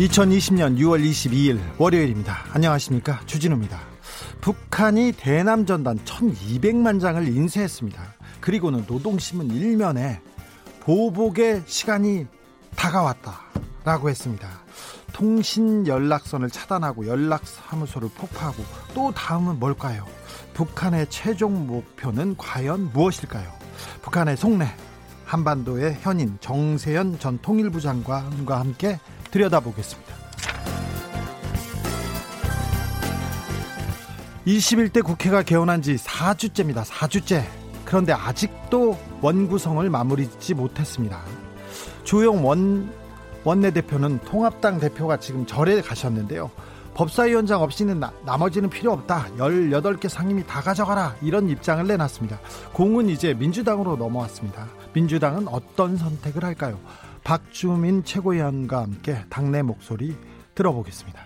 2020년 6월 22일 월요일입니다. 안녕하십니까. 주진우입니다. 북한이 대남 전단 1200만 장을 인쇄했습니다. 그리고는 노동신문 일면에 보복의 시간이 다가왔다라고 했습니다. 통신 연락선을 차단하고 연락사무소를 폭파하고 또 다음은 뭘까요? 북한의 최종 목표는 과연 무엇일까요? 북한의 속내 한반도의 현인 정세현 전 통일부 장관과 함께 들여다보겠습니다. 21대 국회가 개원한 지 4주째입니다. 4주째. 그런데 아직도 원구성을 마무리 짓지 못했습니다. 조영 원 원내대표는 통합당 대표가 지금 절에 가셨는데요. 법사위원장 없이는 나, 나머지는 필요 없다. 18개 상임위 다 가져가라. 이런 입장을 내놨습니다. 공은 이제 민주당으로 넘어왔습니다. 민주당은 어떤 선택을 할까요? 박주민 최고위원과 함께 당내 목소리 들어보겠습니다.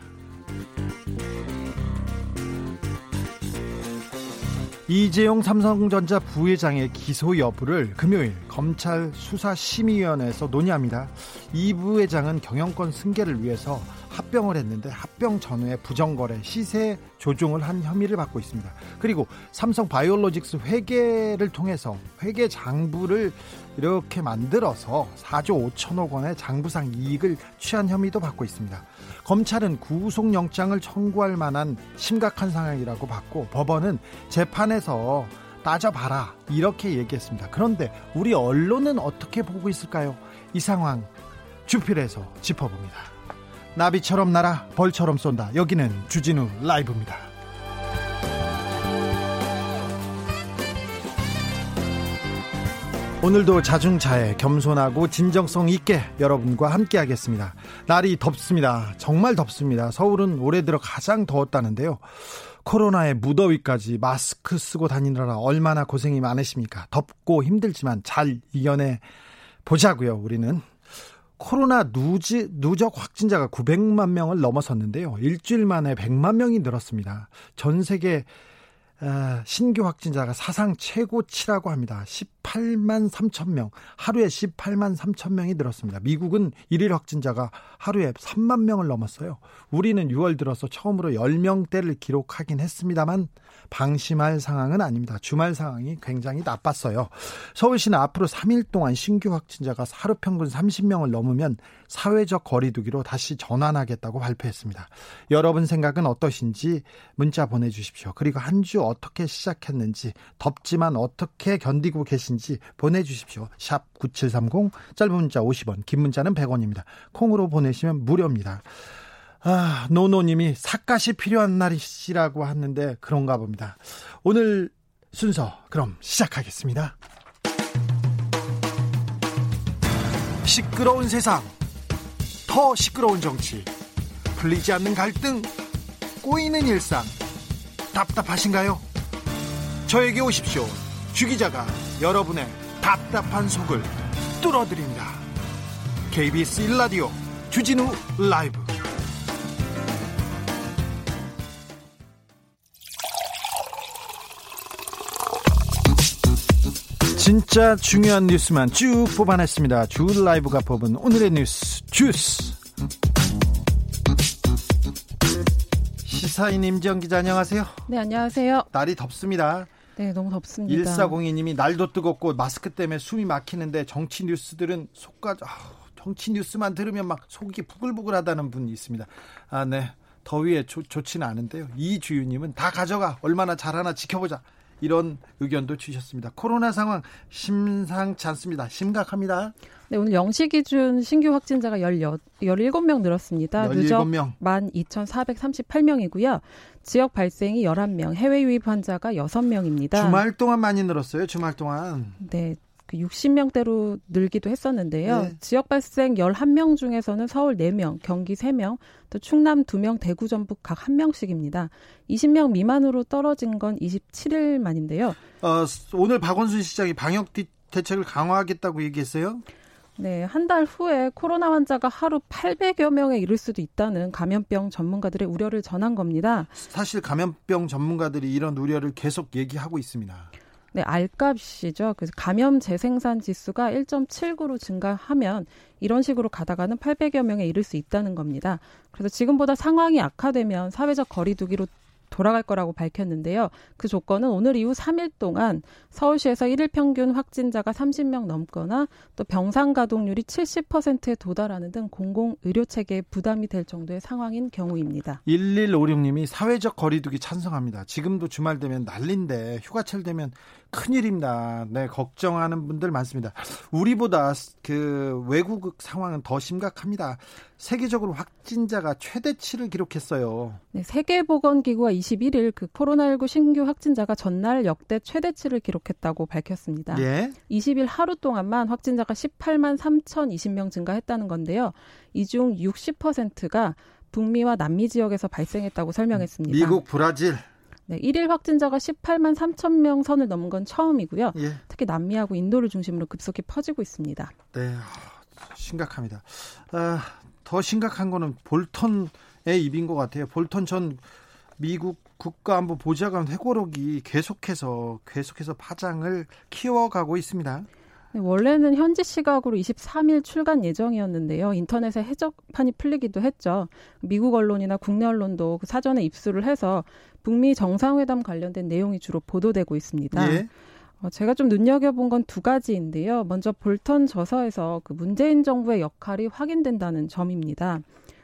이재용 삼성전자 부회장의 기소 여부를 금요일 검찰 수사심의위원회에서 논의합니다. 이 부회장은 경영권 승계를 위해서 합병을 했는데 합병 전후에 부정거래 시세 조종을 한 혐의를 받고 있습니다. 그리고 삼성 바이오로직스 회계를 통해서 회계 장부를 이렇게 만들어서 4조 5천억 원의 장부상 이익을 취한 혐의도 받고 있습니다. 검찰은 구속영장을 청구할 만한 심각한 상황이라고 봤고 법원은 재판에서 따져봐라 이렇게 얘기했습니다. 그런데 우리 언론은 어떻게 보고 있을까요? 이 상황 주필에서 짚어봅니다. 나비처럼 날아 벌처럼 쏜다. 여기는 주진우 라이브입니다. 오늘도 자중차에 겸손하고 진정성 있게 여러분과 함께 하겠습니다. 날이 덥습니다. 정말 덥습니다. 서울은 올해 들어 가장 더웠다는데요. 코로나의 무더위까지 마스크 쓰고 다니느라 얼마나 고생이 많으십니까? 덥고 힘들지만 잘 이겨내 보자고요. 우리는 코로나 누지, 누적 확진자가 900만 명을 넘어섰는데요. 일주일 만에 100만 명이 늘었습니다. 전 세계 아, 신규 확진자가 사상 최고치라고 합니다. 18만 3천 명, 하루에 18만 3천 명이 늘었습니다. 미국은 1일 확진자가 하루에 3만 명을 넘었어요. 우리는 6월 들어서 처음으로 10명대를 기록하긴 했습니다만 방심할 상황은 아닙니다. 주말 상황이 굉장히 나빴어요. 서울시는 앞으로 3일 동안 신규 확진자가 하루 평균 30명을 넘으면 사회적 거리두기로 다시 전환하겠다고 발표했습니다. 여러분 생각은 어떠신지 문자 보내주십시오. 그리고 한 주 어떻게 시작했는지 덥지만 어떻게 견디고 계신지 보내주십시오. 샵 9730 짧은 문자 50원 긴 문자는 100원입니다. 콩으로 보내시면 무료입니다. 아, 노노님이 삿갓이 필요한 날이시라고 하는데 그런가 봅니다. 오늘 순서 그럼 시작하겠습니다. 시끄러운 세상, 더 시끄러운 정치, 풀리지 않는 갈등, 꼬이는 일상, 답답하신가요? 저에게 오십시오. 주 기자가 여러분의 답답한 속을 뚫어드립니다. KBS 1라디오 주진우 라이브 진짜 중요한 뉴스만 쭉 뽑아냈습니다. 주 라이브가 뽑은 오늘의 뉴스 주스. 시사인 임지영 기자 안녕하세요. 네 안녕하세요. 날이 덥습니다. 네 너무 덥습니다. 1402님이 날도 뜨겁고 마스크 때문에 숨이 막히는데 정치 뉴스들은 속가 아, 정치 뉴스만 들으면 막 속이 부글부글하다는 분이 있습니다. 아 네. 더위에 좋, 좋지는 않은데요. 이주유님은 다 가져가 얼마나 잘하나 지켜보자. 이런 의견도 주셨습니다. 코로나 상황 심상치 않습니다. 심각합니다. 네, 오늘 0시 기준 신규 확진자가 16, 17명 늘었습니다. 17명. 12,438명이고요. 지역 발생이 11명, 해외 유입 환자가 6명입니다. 주말 동안 많이 늘었어요. 주말 동안. 네. 그 60명대로 늘기도 했었는데요. 네. 지역 발생 11명 중에서는 서울 4명, 경기 3명, 또 충남 2명, 대구, 전북 각 1명씩입니다. 20명 미만으로 떨어진 건 27일 만인데요. 어, 오늘 박원순 시장이 방역 대책을 강화하겠다고 얘기했어요. 네, 한 달 후에 코로나 환자가 하루 800여 명에 이를 수도 있다는 감염병 전문가들의 우려를 전한 겁니다. 사실 감염병 전문가들이 이런 우려를 계속 얘기하고 있습니다. 네, 알값이죠. 그래서 감염 재생산 지수가 1.79로 증가하면 이런 식으로 가다가는 800여 명에 이를 수 있다는 겁니다. 그래서 지금보다 상황이 악화되면 사회적 거리두기로 돌아갈 거라고 밝혔는데요. 그 조건은 오늘 이후 3일 동안 서울시에서 1일 평균 확진자가 30명 넘거나 또 병상 가동률이 70%에 도달하는 등 공공 의료 체계에 부담이 될 정도의 상황인 경우입니다. 1156님이 사회적 거리두기 찬성합니다. 지금도 주말 되면 난린데 휴가철 되면 큰일입니다. 네, 걱정하는 분들 많습니다. 우리보다 그 외국 상황은 더 심각합니다. 세계적으로 확진자가 최대치를 기록했어요. 네, 세계보건기구가 21일 그 코로나19 신규 확진자가 전날 역대 최대치를 기록했다고 밝혔습니다. 예. 20일 하루 동안만 확진자가 18만 3,020명 증가했다는 건데요. 이 중 60%가 북미와 남미 지역에서 발생했다고 설명했습니다. 미국, 브라질. 네, 1일 확진자가 18만 3천 명 선을 넘은 건 처음이고요. 예. 특히 남미하고 인도를 중심으로 급속히 퍼지고 있습니다. 네, 심각합니다. 아, 더 심각한 거는 볼턴의 입인 것 같아요. 볼턴 전 미국 국가안보 보좌관 회고록이 계속해서 계속해서 파장을 키워가고 있습니다. 네, 원래는 현지 시각으로 23일 출간 예정이었는데요. 인터넷에 해적판이 풀리기도 했죠. 미국 언론이나 국내 언론도 그 사전에 입수를 해서 북미 정상회담 관련된 내용이 주로 보도되고 있습니다. 예. 어, 제가 좀 눈여겨본 건 두 가지인데요. 먼저 볼턴 저서에서 그 문재인 정부의 역할이 확인된다는 점입니다.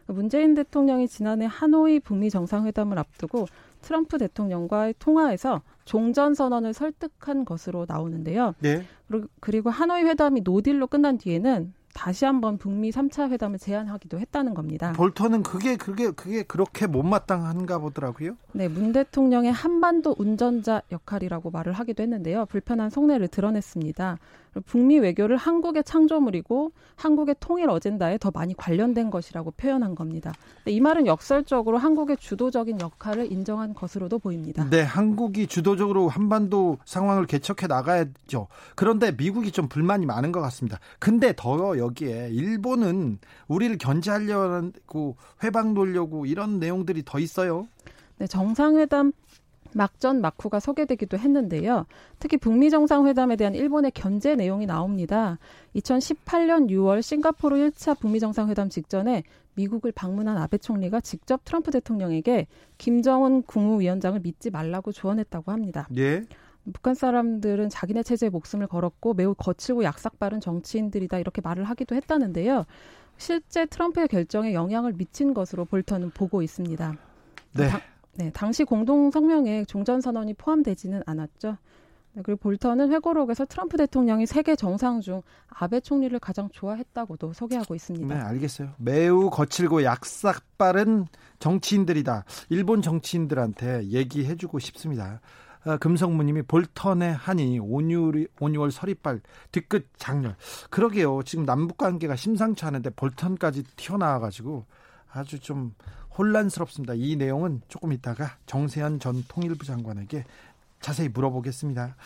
그 문재인 대통령이 지난해 하노이 북미 정상회담을 앞두고 트럼프 대통령과의 통화에서 종전 선언을 설득한 것으로 나오는데요. 네. 그리고 하노이 회담이 노딜로 끝난 뒤에는 다시 한번 북미 3차 회담을 제안하기도 했다는 겁니다. 볼턴은 그게 그게 그게 그렇게 못마땅한가 보더라고요. 네, 문 대통령의 한반도 운전자 역할이라고 말을 하기도 했는데요. 불편한 속내를 드러냈습니다. 북미 외교를 한국의 창조물이고 한국의 통일 어젠다에 더 많이 관련된 것이라고 표현한 겁니다. 이 말은 역설적으로 한국의 주도적인 역할을 인정한 것으로도 보입니다. 네, 한국이 주도적으로 한반도 상황을 개척해 나가야죠. 그런데 미국이 좀 불만이 많은 것 같습니다. 근데 더 여기에 일본은 우리를 견제하려고 회방 놓으려고 이런 내용들이 더 있어요. 네, 정상회담 막전 막후가 소개되기도 했는데요. 특히 북미 정상회담에 대한 일본의 견제 내용이 나옵니다. 2018년 6월 싱가포르 1차 북미 정상회담 직전에 미국을 방문한 아베 총리가 직접 트럼프 대통령에게 김정은 국무위원장을 믿지 말라고 조언했다고 합니다. 예. 북한 사람들은 자기네 체제에 목숨을 걸었고 매우 거칠고 약삭빠른 정치인들이다 이렇게 말을 하기도 했다는데요. 실제 트럼프의 결정에 영향을 미친 것으로 볼턴은 보고 있습니다. 네. 당, 네, 당시 공동 성명에 종전 선언이 포함되지는 않았죠. 네, 그리고 볼턴은 회고록에서 트럼프 대통령이 세계 정상 중 아베 총리를 가장 좋아했다고도 소개하고 있습니다. 네, 알겠어요. 매우 거칠고 약삭 빠른 정치인들이다. 일본 정치인들한테 얘기해주고 싶습니다. 아, 금성무님이 볼턴의 한이 온유리, 온유월 서리빨 뒤끝 장렬. 그러게요. 지금 남북 관계가 심상치 않은데 볼턴까지 튀어나와가지고 아주 좀 혼란스럽습니다. 이 내용은 조금 있다가 정세현 전 통일부 장관에게 자세히 물어보겠습니다.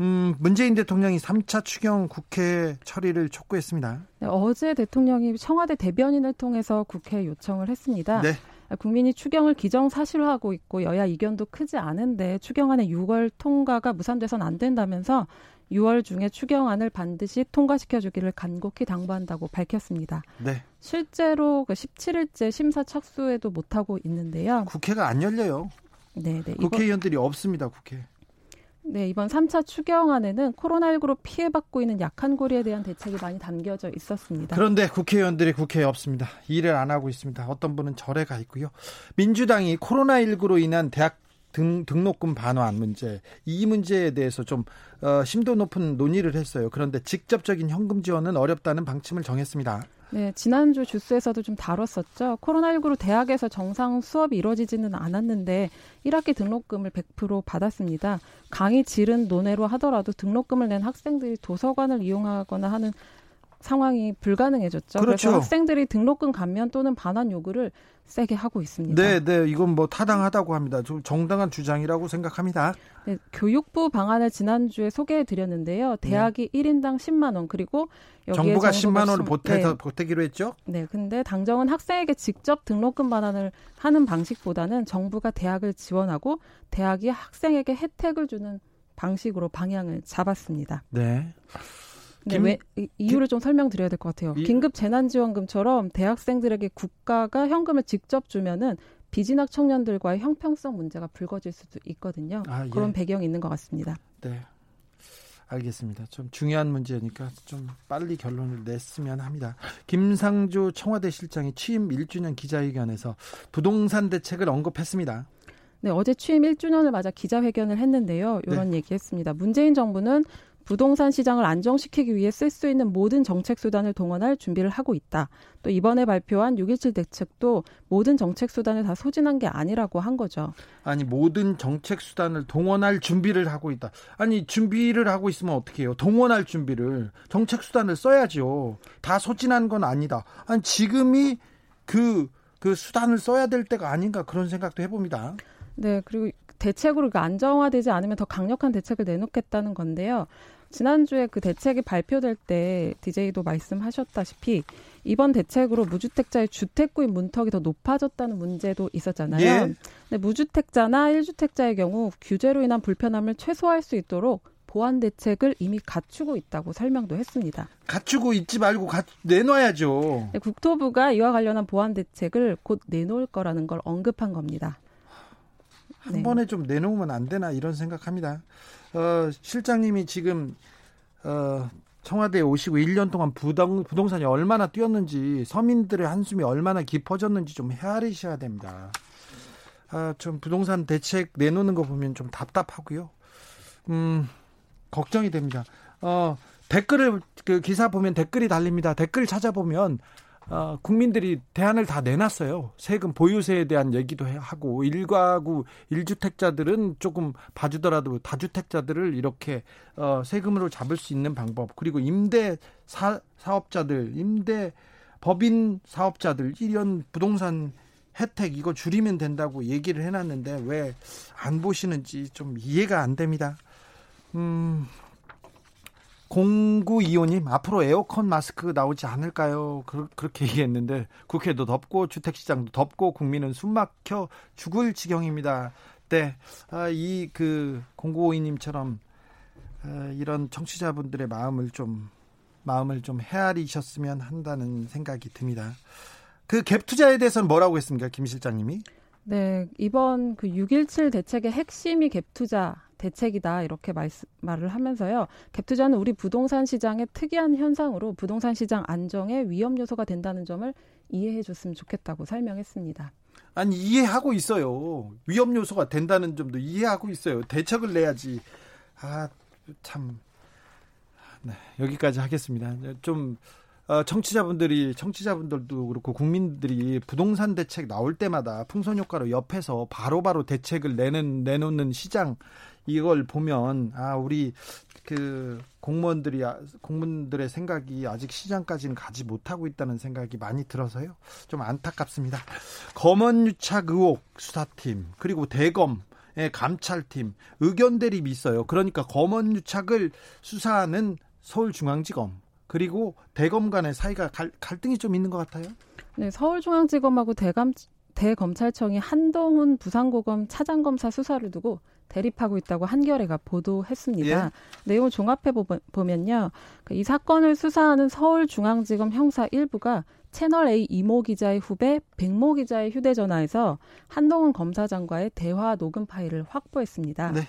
음, 문재인 대통령이 3차 추경 국회 처리를 촉구했습니다. 네, 어제 대통령이 청와대 대변인을 통해서 국회에 요청을 했습니다. 네. 국민이 추경을 기정사실화하고 있고 여야 이견도 크지 않은데 추경안의 6월 통과가 무산돼서는 안 된다면서 6월 중에 추경안을 반드시 통과시켜 주기를 간곡히 당부한다고 밝혔습니다. 네. 실제로 그 17일째 심사 착수에도 못하고 있는데요. 국회가 안 열려요. 네, 네. 국회의원들이 이번, 없습니다. 국회. 네, 이번 3차 추경안에는 코로나19로 피해받고 있는 약한 고리에 대한 대책이 많이 담겨져 있었습니다. 그런데 국회의원들이 국회에 없습니다. 일을 안 하고 있습니다. 어떤 분은 절에 가 있고요. 민주당이 코로나19로 인한 대학 등, 등록금 반환 문제 이 문제에 대해서 좀 어, 심도 높은 논의를 했어요. 그런데 직접적인 현금 지원은 어렵다는 방침을 정했습니다. 네, 지난주 주스에서도 좀 다뤘었죠. 코로나19로 대학에서 정상 수업이 이루어지지는 않았는데 1학기 등록금을 100% 받았습니다. 강의 질은 논외로 하더라도 등록금을 낸 학생들이 도서관을 이용하거나 하는 상황이 불가능해졌죠. 그렇죠. 그래서 학생들이 등록금 감면 또는 반환 요구를 세게 하고 있습니다. 네, 네, 이건 뭐 타당하다고 합니다. 좀 정당한 주장이라고 생각합니다. 네, 교육부 방안을 지난주에 소개해 드렸는데요. 대학이 네. 1인당 10만 원 그리고 정부가 10만 원을 보태서 네. 보태기로 했죠? 네, 근데 당정은 학생에게 직접 등록금 반환을 하는 방식보다는 정부가 대학을 지원하고 대학이 학생에게 혜택을 주는 방식으로 방향을 잡았습니다. 네. 네, 왜 이유를 좀 설명드려야 될 것 같아요. 긴급 재난지원금처럼 대학생들에게 국가가 현금을 직접 주면은 비진학 청년들과의 형평성 문제가 불거질 수도 있거든요. 아, 예. 그런 배경이 있는 것 같습니다. 네. 알겠습니다. 좀 중요한 문제니까 좀 빨리 결론을 냈으면 합니다. 김상조 청와대 실장이 취임 1주년 기자회견에서 부동산 대책을 언급했습니다. 네, 어제 취임 1주년을 맞아 기자회견을 했는데요. 이런 네. 얘기했습니다. 문재인 정부는 부동산 시장을 안정시키기 위해 쓸 수 있는 모든 정책 수단을 동원할 준비를 하고 있다. 또 이번에 발표한 6.17 대책도 모든 정책 수단을 다 소진한 게 아니라고 한 거죠. 아니 모든 정책 수단을 동원할 준비를 하고 있다. 아니 준비를 하고 있으면 어떻게 해요? 동원할 준비를 정책 수단을 써야죠. 다 소진한 건 아니다. 아니 지금이 그그 그 수단을 써야 될 때가 아닌가 그런 생각도 해봅니다. 네, 그리고 대책으로 안정화되지 않으면 더 강력한 대책을 내놓겠다는 건데요. 지난주에 그 대책이 발표될 때 DJ도 말씀하셨다시피 이번 대책으로 무주택자의 주택구입 문턱이 더 높아졌다는 문제도 있었잖아요. 예. 근데 무주택자나 1주택자의 경우 규제로 인한 불편함을 최소화할 수 있도록 보완 대책을 이미 갖추고 있다고 설명도 했습니다. 갖추고 있지 말고 가, 내놔야죠. 네, 국토부가 이와 관련한 보완 대책을 곧 내놓을 거라는 걸 언급한 겁니다. 한 네. 번에 좀 내놓으면 안 되나 이런 생각합니다. 어, 실장님이 지금 어, 청와대에 오시고 1년 동안 부동, 부동산이 얼마나 뛰었는지 서민들의 한숨이 얼마나 깊어졌는지 좀 헤아리셔야 됩니다. 아, 좀 부동산 대책 내놓는 거 보면 좀 답답하고요. 음, 걱정이 됩니다. 어, 댓글을 그 기사 보면 댓글이 달립니다. 댓글 찾아보면 어, 국민들이 대안을 다 내놨어요. 세금 보유세에 대한 얘기도 하고 일가구 일주택자들은 조금 봐주더라도 다주택자들을 이렇게 어, 세금으로 잡을 수 있는 방법 그리고 임대 사, 사업자들 임대 법인 사업자들 이런 부동산 혜택 이거 줄이면 된다고 얘기를 해놨는데 왜 안 보시는지 좀 이해가 안 됩니다. 음, 0925님 앞으로 에어컨 마스크 나오지 않을까요? 그, 렇게 얘기했는데 국회도 덥고 주택시장도 덥고 국민은 숨막혀 죽을 지경입니다. 네, 아, 이그 0952님처럼 아, 이런 청취자분들의 마음을 좀 마음을 좀 헤아리셨으면 한다는 생각이 듭니다. 그 갭 투자에 대해서는 뭐라고 했습니까, 김 실장님이? 네, 이번 그 617 대책의 핵심이 갭 투자 대책이다 이렇게 말씀, 말을 하면서요. 갭투자는 우리 부동산 시장의 특이한 현상으로 부동산 시장 안정의 위험 요소가 된다는 점을 이해해 줬으면 좋겠다고 설명했습니다. 아니 이해하고 있어요. 위험 요소가 된다는 점도 이해하고 있어요. 대책을 내야지. 아 참. 네, 여기까지 하겠습니다. 좀 어, 청취자분들이 청취자분들도 그렇고 국민들이 부동산 대책 나올 때마다 풍선 효과로 옆에서 바로바로 바로 대책을 내는 내놓는 시장 이걸 보면 아 우리 그 공무원들이 아, 공무원들의 생각이 아직 시장까지는 가지 못하고 있다는 생각이 많이 들어서요. 좀 안타깝습니다. 검언 유착 의혹 수사팀 그리고 대검 의 감찰팀 의견 대립이 있어요. 그러니까 검언 유착을 수사하는 서울중앙지검 그리고 대검 간의 사이가 갈, 갈등이 좀 있는 것 같아요. 네, 서울중앙지검하고 대감 대검찰청이 한동훈 부산고검 차장검사 수사를 두고 대립하고 있다고 한겨레가 보도했습니다. 예? 내용을 종합해 보면요. 그이 사건을 수사하는 서울중앙지검 형사 1부가 채널 A 이모 기자의 후배 백모 기자의 휴대전화에서 한동훈 검사장과의 대화 녹음 파일을 확보했습니다. 네.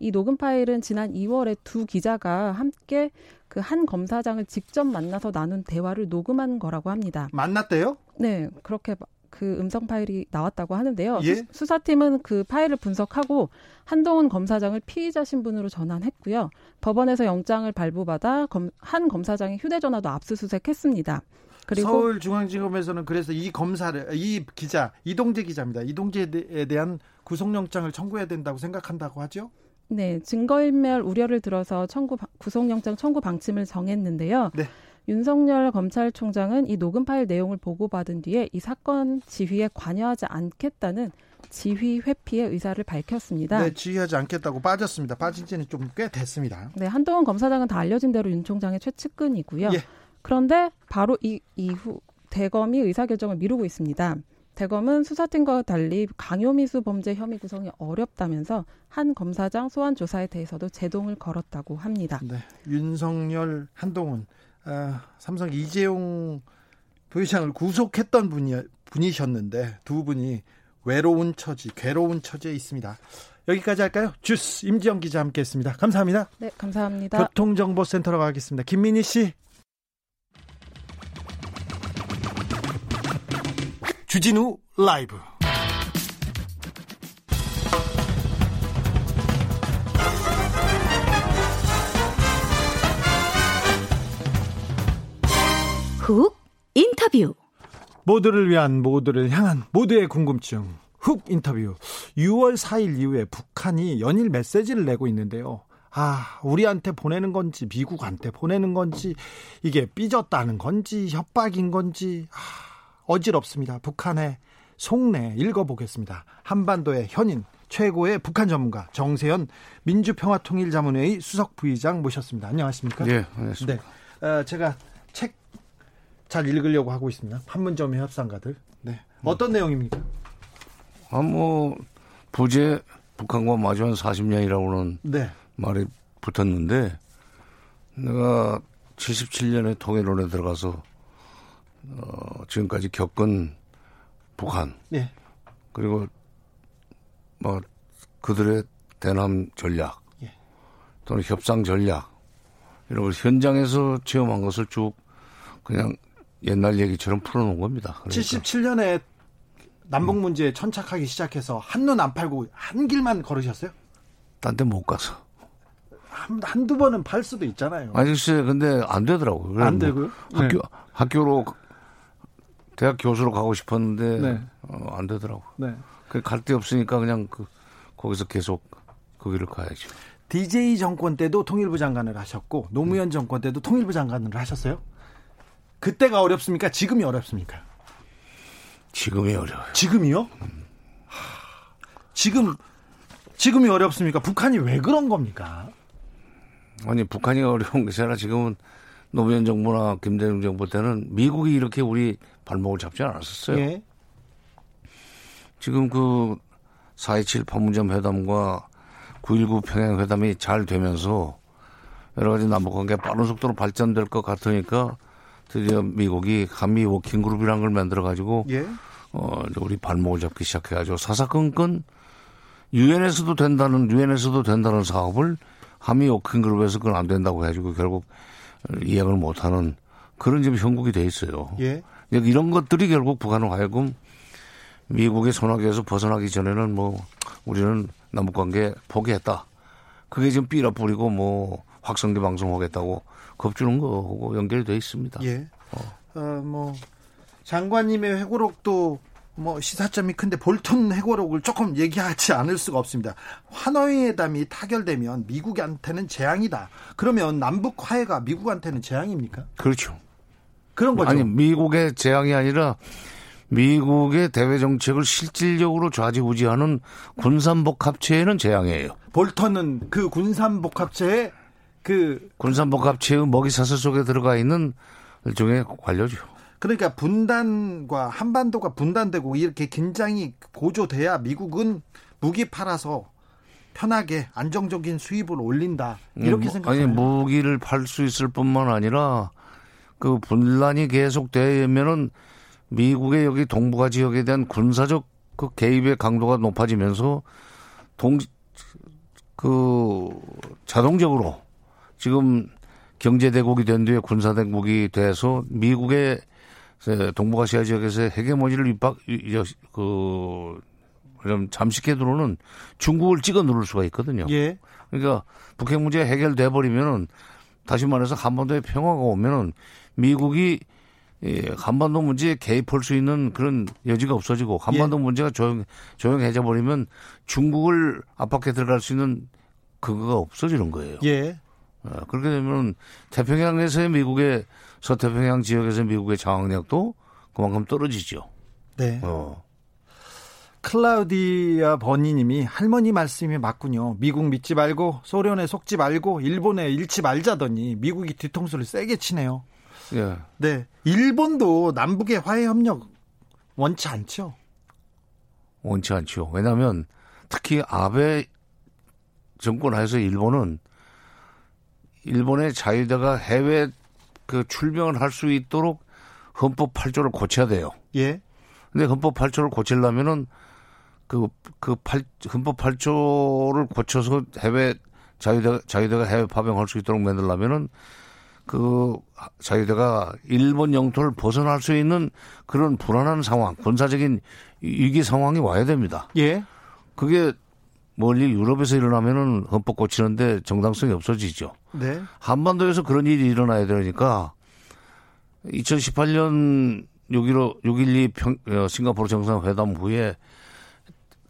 이 녹음 파일은 지난 2월에 두 기자가 함께 그 한 검사장을 직접 만나서 나눈 대화를 녹음한 거라고 합니다. 만났대요? 네, 그렇게 그 음성 파일이 나왔다고 하는데요. 예? 수, 사팀은 그 파일을 분석하고 한동훈 검사장을 피의자 신분으로 전환했고요. 법원에서 영장을 발부받아 검, 한 검사장의 휴대전화도 압수수색했습니다. 그리고 서울중앙지검에서는 그래서 이 검사를 이 기자 이동재 기자입니다. 이동재에 대한 구속영장을 청구해야 된다고 생각한다고 하죠? 네, 증거인멸 우려를 들어서 청구 구속영장 청구 방침을 정했는데요. 네. 윤석열 검찰총장은 이 녹음 파일 내용을 보고받은 뒤에 이 사건 지휘에 관여하지 않겠다는 지휘 회피의 의사를 밝혔습니다. 네, 지휘하지 않겠다고 빠졌습니다. 빠진 지는 좀 꽤 됐습니다. 네, 한동훈 검사장은 다 알려진 대로 윤 총장의 최측근이고요. 예. 그런데 바로 이 이후 대검이 의사결정을 미루고 있습니다. 대검은 수사팀과 달리 강요미수 범죄 혐의 구성이 어렵다면서 한 검사장 소환 조사에 대해서도 제동을 걸었다고 합니다. 네, 윤석열, 한동훈 아, 삼성 이재용 부회장을 구속했던 분이, 분이셨는데 두 분이 외로운 처지, 괴로운 처지에 있습니다. 여기까지 할까요? 주스 임지영 기자 함께했습니다. 감사합니다. 네, 감사합니다. 교통정보센터로 가겠습니다. 김민희 씨. 주진우 라이브. 훅 인터뷰 모두를 위한 모두를 향한 모두의 궁금증 훅 인터뷰 6월 4일 이후에 북한이 연일 메시지를 내고 있는데요. 아, 우리한테 보내는 건지 미국한테 보내는 건지 이게 삐졌다는 건지 협박인 건지 아, 어지럽습니다. 북한의 속내 읽어보겠습니다. 한반도의 현인 최고의 북한 전문가 정세현 민주평화통일자문회의 수석 부의장 모셨습니다. 안녕하십니까? 네, 안녕하십니까. 네, 어, 제가 책 잘 읽으려고 하고 있습니다. 판문점의 협상가들. 네. 어떤 음. 내용입니까? 아, 뭐, 부재 북한과 마주한 40년이라고는 네. 말이 붙었는데, 내가 77년에 통일론에 들어가서, 어, 지금까지 겪은 북한. 네. 그리고, 뭐, 그들의 대남 전략. 예. 또는 협상 전략. 이런 걸 현장에서 체험한 것을 쭉 그냥 옛날 얘기처럼 풀어놓은 겁니다. 그러니까. 77년에 남북 문제에 천착하기 시작해서 한눈 안 팔고 한 길만 걸으셨어요? 딴 데 못 가서. 한, 한두 번은 팔 수도 있잖아요. 아니, 글쎄, 근데 안 되더라고요. 안뭐 되고요? 학교, 네. 학교로, 대학 교수로 가고 싶었는데, 네. 어, 안 되더라고. 네. 갈데 없으니까 그냥 그, 거기서 계속 거기를 가야죠. DJ 정권 때도 통일부 장관을 하셨고, 노무현 정권 때도 통일부 장관을 하셨어요? 그때가 어렵습니까? 지금이 어렵습니까? 지금이 어려워요. 지금이요? 지금 지금이 어렵습니까? 북한이 왜 그런 겁니까? 아니 북한이 어려운 것이 아니라 지금은 노무현 정부나 김대중 정부 때는 미국이 이렇게 우리 발목을 잡지 않았었어요. 예. 지금 그 4.27 판문점 회담과 9.19 평양 회담이 잘 되면서 여러 가지 남북관계 빠른 속도로 발전될 것 같으니까 드디어 미국이 한미 working group이라는 걸 만들어 가지고 예? 어 우리 발목을 잡기 시작해 가지고 사사건건 유엔에서도 된다는 유엔에서도 된다는 사업을 한미 working group에서 그건 안 된다고 해 가지고 결국 이행을 못 하는 그런 지금 형국이 돼 있어요. 예? 이런 것들이 결국 북한을 하여금 미국의 손아귀에서 벗어나기 전에는 뭐 우리는 남북 관계 포기했다. 그게 지금 삐라 뿌리고 뭐 확성기 방송하겠다고 겁주는 거하고 연결돼 있습니다. 예. 어. 어, 뭐 장관님의 회고록도 뭐 시사점이 큰데 볼턴 회고록을 조금 얘기하지 않을 수가 없습니다. 하노이 회담이 타결되면 미국한테는 재앙이다. 그러면 남북 화해가 미국한테는 재앙입니까? 그렇죠. 그런 거죠. 아니 미국의 재앙이 아니라 미국의 대외 정책을 실질적으로 좌지우지하는 군산복 합체에는 재앙이에요. 볼턴은 그 군산복 합체에 그 군산복합체의 먹이 사슬 속에 들어가 있는 일종의 관료죠. 그러니까 분단과 한반도가 분단되고 이렇게 긴장이 고조돼야 미국은 무기 팔아서 편하게 안정적인 수입을 올린다 이렇게 음, 생각해요. 아니 무기를 팔 수 있을 뿐만 아니라 그 분란이 계속되면은 미국의 여기 동북아 지역에 대한 군사적 그 개입의 강도가 높아지면서 동 그 자동적으로 지금 경제 대국이 된 뒤에 군사 대국이 돼서 미국의 동북아시아 지역에서 헤게모니를 입박 그 좀 잠식해 들어오는 중국을 찍어 누를 수가 있거든요. 예. 그러니까 북핵 문제 해결돼 버리면은 다시 말해서 한반도에 평화가 오면은 미국이 예, 한반도 문제에 개입할 수 있는 그런 여지가 없어지고 한반도 예. 문제가 조용 조용해져 버리면 중국을 압박해 들어갈 수 있는 그거가 없어지는 거예요. 예. 어, 그렇게 되면 태평양에서의 미국의 서태평양 지역에서 미국의 장악력도 그만큼 떨어지죠. 네. 어. 클라우디아 버니님이 할머니 말씀이 맞군요. 미국 믿지 말고 소련에 속지 말고 일본에 잃지 말자더니 미국이 뒤통수를 세게 치네요. 예. 네. 일본도 남북의 화해 협력 원치 않죠. 원치 않죠. 왜냐하면 특히 아베 정권 하에서 일본은 일본의 자유대가 해외 그 출병을 할 수 있도록 헌법 8조를 고쳐야 돼요. 예. 근데 헌법 8조를 고치려면은 그, 그 8, 헌법 8조를 고쳐서 해외 자유대, 자유대가 해외 파병할 수 있도록 만들려면은 그 자유대가 일본 영토를 벗어날 수 있는 그런 불안한 상황, 군사적인 위기 상황이 와야 됩니다. 예. 그게 멀리 유럽에서 일어나면은 헌법 고치는데 정당성이 없어지죠. 네. 한반도에서 그런 일이 일어나야 되니까 2018년 6.15, 6.12 평, 어, 싱가포르 정상회담 후에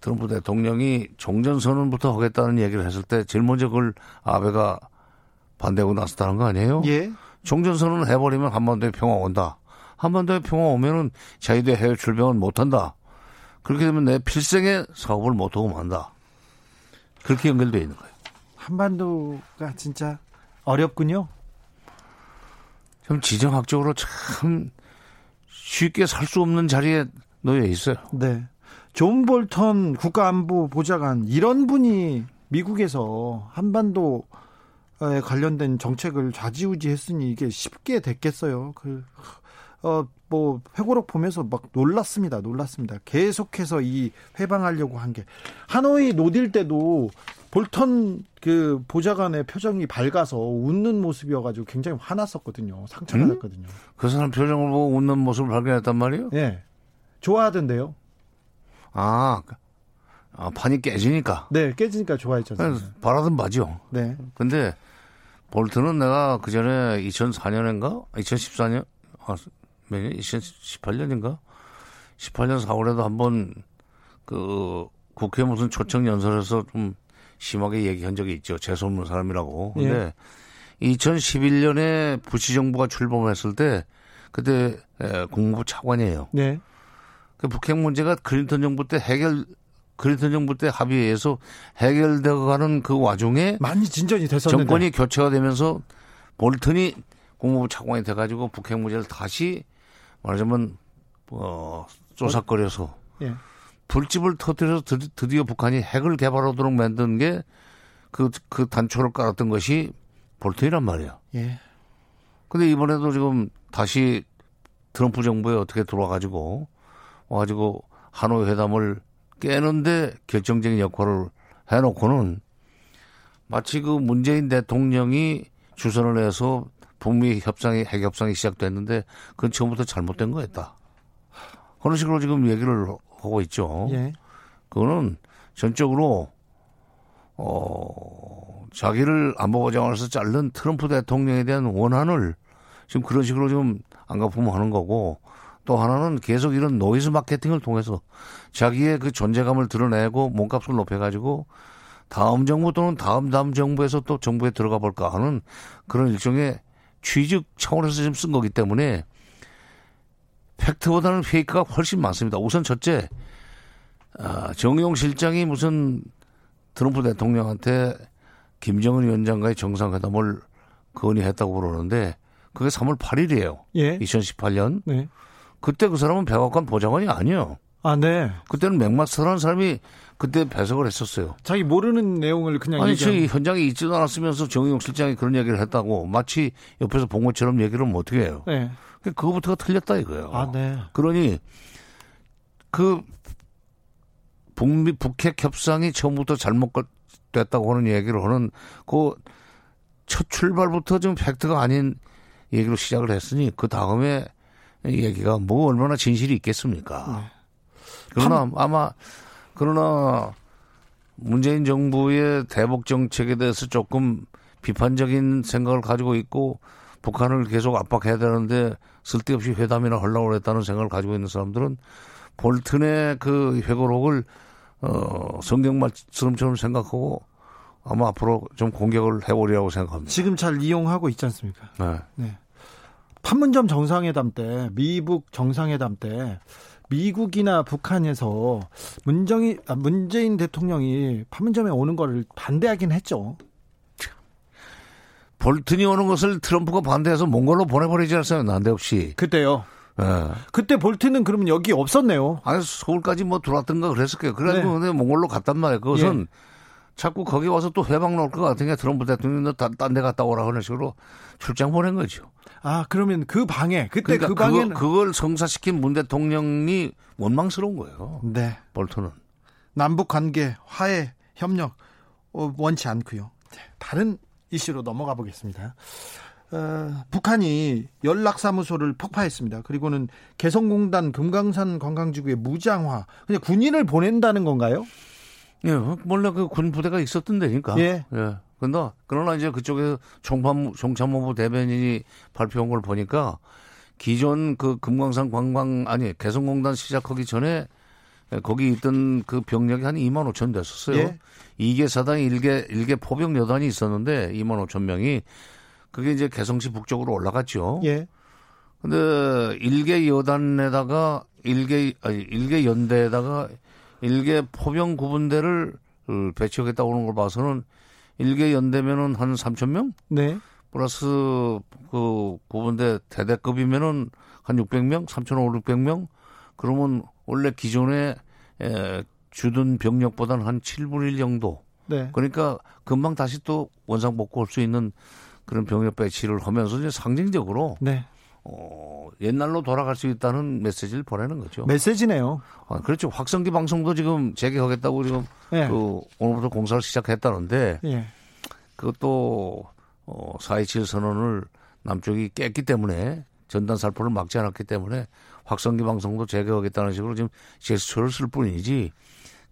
트럼프 대통령이 종전선언부터 하겠다는 얘기를 했을 때 제일 먼저 그걸 아베가 반대하고 나섰다는 거 아니에요? 예. 종전선언을 해버리면 한반도에 평화 온다. 한반도에 평화 오면은 자유대 해외 출병은 못한다. 그렇게 되면 내 필생의 사업을 못하고 만다. 그렇게 연결되어 있는 거예요. 한반도가 진짜 어렵군요. 좀 지정학적으로 참 쉽게 살 수 없는 자리에 놓여 있어요. 네. 존 볼턴 국가안보 보좌관 이런 분이 미국에서 한반도에 관련된 정책을 좌지우지했으니 이게 쉽게 됐겠어요. 그 어, 뭐, 회고록 보면서 막 놀랐습니다. 놀랐습니다. 계속해서 이 회방하려고 한 게. 하노이 노딜 때도 볼턴 그 보좌관의 표정이 밝아서 웃는 모습이어가지고 굉장히 화났었거든요. 상처받았거든요. 음? 그 사람 표정을 보고 웃는 모습을 발견했단 말이에요? 예. 네. 좋아하던데요. 아, 아, 판이 깨지니까? 네, 깨지니까 좋아했잖아요. 바라던 바죠. 네. 근데 볼트는 내가 그 전에 2004년인가? 2014년? 아, 몇 년? 2018년인가? 18년 4월에도 한번 그 국회 무슨 초청 연설에서 좀 심하게 얘기한 적이 있죠. 재수없는 사람이라고. 근데 예. 2011년에 부시 정부가 출범했을 때 그때 국무부 차관이에요. 네. 그 북핵 문제가 클린턴 정부 때 해결 클린턴 정부 때 합의해서 해결되어 가는 그 와중에 많이 진전이 됐었는데 정권이 교체가 되면서 볼턴이 국무부 차관이 돼 가지고 북핵 문제를 다시 말하자면 어 조사거려서 예. 불집을 터뜨려서 드디어 북한이 핵을 개발하도록 만든 게 그, 그 단초를 깔았던 것이 볼턴이란 말이에요. 예. 근데 이번에도 지금 다시 트럼프 정부에 어떻게 들어와가지고, 와가지고 하노이 회담을 깨는데 결정적인 역할을 해놓고는 마치 그 문재인 대통령이 주선을 해서 북미 협상이, 핵 협상이 시작됐는데 그건 처음부터 잘못된 거였다. 그런 식으로 지금 얘기를 하고 있죠. 예. 그거는 전적으로 어 자기를 안보보장을해서 자른 트럼프 대통령에 대한 원한을 지금 그런 식으로 좀 앙갚음하는 거고 또 하나는 계속 이런 노이즈 마케팅을 통해서 자기의 그 존재감을 드러내고 몸값을 높여가지고 다음 정부 또는 다음 다음 정부에서 또 정부에 들어가 볼까 하는 그런 일종의 취직 차원에서 지금 쓴 거기 때문에 팩트보다는 fake가 훨씬 많습니다. 우선 첫째, 아, 정의용 실장이 무슨 트럼프 대통령한테 김정은 위원장과의 정상회담을 건의했다고 그러는데 그게 3월 8일이에요. 예. 2018년. 네. 그때 그 사람은 백악관 보좌관이 아니에요. 아, 네. 그때는 맥마스터라는 사람이 그때 배석을 했었어요. 자기 모르는 내용을 그냥 아니, 저희 현장에 있지도 않았으면서 정용 실장이 그런 얘기를 했다고 마치 옆에서 본 것처럼 얘기를 하면 어떻게 해요? 네. 그거부터가 틀렸다 이거예요. 아, 네. 그러니 그 북미 북핵 협상이 처음부터 잘못됐다고 하는 얘기를 하는 그 첫 출발부터 좀 팩트가 아닌 얘기로 시작을 했으니 그 다음에 얘기가 뭐 얼마나 진실이 있겠습니까? 그러나 아마 그러나 문재인 정부의 대북 정책에 대해서 조금 비판적인 생각을 가지고 있고 북한을 계속 압박해야 되는데 쓸데없이 회담이나 하려고 했다는 생각을 가지고 있는 사람들은 볼튼의 그 회고록을 어, 성경 말씀처럼 생각하고 아마 앞으로 좀 공격을 해보리라고 생각합니다. 지금 잘 이용하고 있지 않습니까? 네. 네. 판문점 정상회담 때, 미북 정상회담 때, 미국이나 북한에서 문정이, 아, 문재인 대통령이 판문점에 오는 거를 반대하긴 했죠. 볼튼이 오는 것을 트럼프가 반대해서 몽골로 보내버리지 않았어요. 난데없이. 그때요. 예. 그때 볼트는 그러면 여기 없었네요. 아니, 서울까지 뭐 들어왔던가 그랬을 거예요. 그래가지고 네. 근데 몽골로 갔단 말이에요. 그것은 자꾸 거기 와서 또 회방 놓을 것 같은 게 트럼프 대통령이 딴데 갔다 오라 하는 식으로 출장 보낸 거죠. 아, 그러면 그 방에, 그때 그러니까 그 방에는. 그거, 그걸 성사시킨 문 대통령이 원망스러운 거예요. 네. 볼튼은. 남북 관계, 화해, 협력, 어, 원치 않고요. 네, 다른 이슈로 넘어가 보겠습니다. 어, 북한이 연락사무소를 폭파했습니다. 그리고는 개성공단 금강산 관광지구의 무장화, 그냥 군인을 보낸다는 건가요? 예, 원래 그 군 부대가 있었던 데니까. 예. 예. 근데 그러나 이제 그쪽에 총tham 총참모부 대변인이 발표한 걸 보니까 기존 그 금강산 관광 아니 개성공단 시작하기 전에 거기 있던 그 병력이 한 2만 5천 됐었어요. 예. 이개 사당 일개일개 포병 여단이 있었는데 2만 5천 명이 그게 이제 개성시 북쪽으로 올라갔죠. 예. 근데 일개 여단에다가 일개 아니 일개 연대에다가 일개 포병 구분대를 어, 배치하겠다 오는 걸 봐서는 일개 연대면은 한 3천 명 네. 플러스 그 구분대 대대급이면은 한 600명, 3,500명 그러면 원래 기존에 에, 주둔 병력보다는 한 7분의 1 정도 네. 그러니까 금방 다시 또 원상 복구할 수 있는 그런 병력 배치를 하면서 이제 상징적으로 네. 어, 옛날로 돌아갈 수 있다는 메시지를 보내는 거죠. 메시지네요. 아, 그렇죠. 확성기 방송도 지금 재개하겠다고 지금 예. 그 오늘부터 공사를 시작했다는데 예. 그것도 어, 4.27 선언을 남쪽이 깼기 때문에 전단 살포를 막지 않았기 때문에 확성기 방송도 재개하겠다는 식으로 지금 제스처를 쓸 뿐이지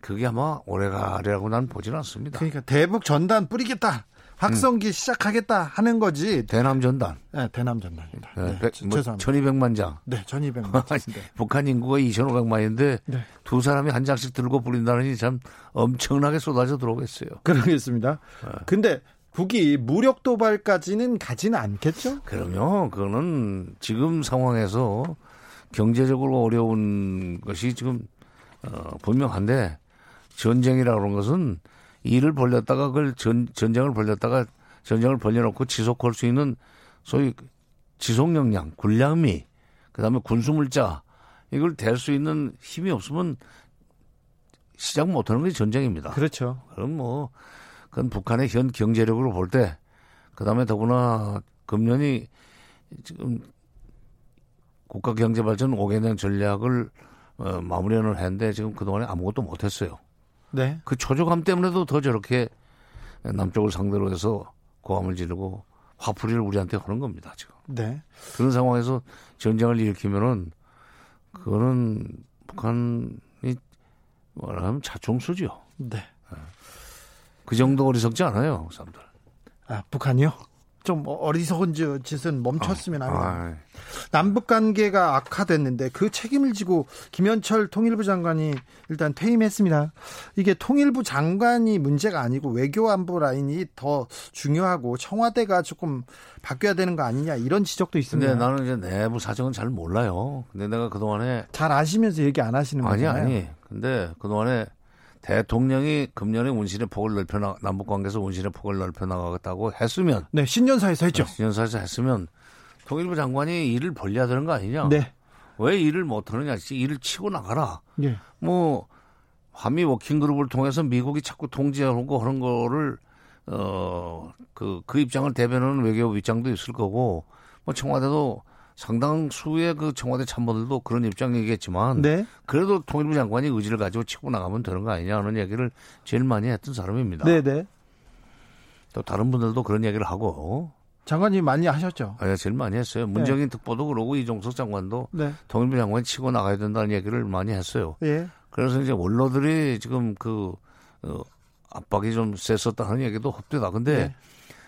그게 아마 오래가리라고 난 보지는 않습니다. 그러니까 대북 전단 뿌리겠다. 확성기 시작하겠다 하는 거지. 대남 전단 네, 대남 전단입니다. 네, 네, 백- 뭐 죄송합니다. 1200만 장. 네, 1200만. 네. 북한 인구가 2,500만인데 네. 두 사람이 한 장씩 들고 뿌린다니 참 엄청나게 쏟아져 들어오겠어요. 그러겠습니다. 네. 근데 북이 무력 도발까지는 가지는 않겠죠? 그럼요. 그거는 지금 상황에서 경제적으로 어려운 것이 지금 어, 분명한데 전쟁이라 그런 것은 일을 벌렸다가 그걸 전, 전쟁을 벌렸다가 전쟁을 벌려놓고 지속할 수 있는 소위 지속 역량, 군량미, 그다음에 군수물자 이걸 댈 수 있는 힘이 없으면 시작 못하는 게 전쟁입니다. 그렇죠. 그럼 뭐 그건 북한의 현 경제력으로 볼 때 그다음에 더구나 금년이 지금 국가 경제 발전 5개년 전략을 어, 마무리를 했는데 지금 그동안에 아무것도 못 했어요. 네. 그 초조감 때문에도 더 저렇게 남쪽을 상대로 해서 고함을 지르고 화풀이를 우리한테 하는 겁니다, 지금. 네. 그런 상황에서 전쟁을 일으키면은 그거는 북한이 뭐라면 자충수죠. 네. 그 정도 어리석지 않아요, 그 사람들. 아, 북한이요? 좀 어리석은 짓- 짓은 멈췄으면 합니다. 아, 남북 관계가 악화됐는데 그 책임을 지고 김현철 통일부 장관이 일단 퇴임했습니다. 이게 통일부 장관이 문제가 아니고 외교안보 라인이 더 중요하고 청와대가 조금 바뀌어야 되는 거 아니냐 이런 지적도 있습니다. 근데 나는 이제 내부 사정은 잘 몰라요. 근데 내가 그동안에 잘 아시면서 얘기 안 하시는 아니 거잖아요. 아니. 근데 그동안에 대통령이 금년에 운신의 폭을 넓혀 나 남북 관계에서 운신의 폭을 넓혀 나가겠다고 했으면 네, 신년사에서 했죠. 신년사에서 했으면 통일부 장관이 일을 벌려야 되는 거 아니냐? 네. 왜 일을 못 하느냐? 일을 치고 나가라. 예. 뭐 한미 워킹 그룹을 통해서 미국이 자꾸 통제하고 하는 거를 어그그 그 입장을 대변하는 외교 입장도 있을 거고 뭐 청와대도 상당수의 그 청와대 참모들도 그런 입장이겠지만 네. 그래도 통일부 장관이 의지를 가지고 치고 나가면 되는 거 아니냐 하는 얘기를 제일 많이 했던 사람입니다. 네, 네. 또 다른 분들도 그런 얘기를 하고 장관님 많이 하셨죠. 아, 제일 많이 했어요. 문정인 특보도 그러고 이종석 장관도 네. 통일부 장관이 치고 나가야 된다는 얘기를 많이 했어요. 예. 그래서 이제 원로들이 지금 그 어, 압박이 좀 셌었다는 얘기도 헛되다. 근데 네.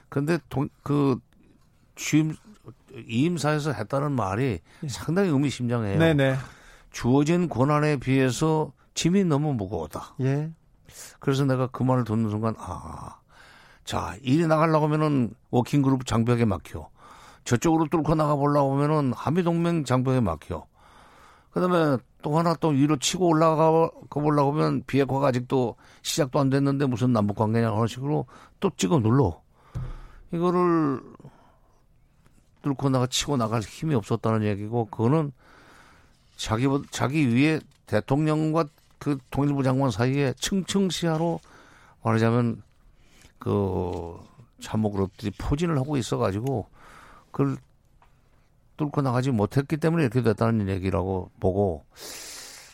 근데 동, 그 취임 이임사에서 했다는 말이 상당히 의미심장해요. 네, 네. 주어진 권한에 비해서 짐이 너무 무거웠다. 예. 그래서 내가 그 말을 듣는 순간 아, 자 일이 나가려고 하면은 워킹그룹 장벽에 막혀. 저쪽으로 뚫고 나가 보려고 하면은 한미동맹 장벽에 막혀. 그다음에 또 하나 또 위로 치고 올라가 보려고 하면 비핵화가 아직도 시작도 안 됐는데 무슨 남북 관계냐 하는 식으로 또 찍어 눌러. 이거를 뚫고 나가 치고 나갈 힘이 없었다는 얘기고 그거는 자기 자기 위에 대통령과 그 통일부 장관 사이에 층층시야로 말하자면 그 참모 그룹들이 포진을 하고 있어가지고 그걸 뚫고 나가지 못했기 때문에 이렇게 됐다는 얘기라고 보고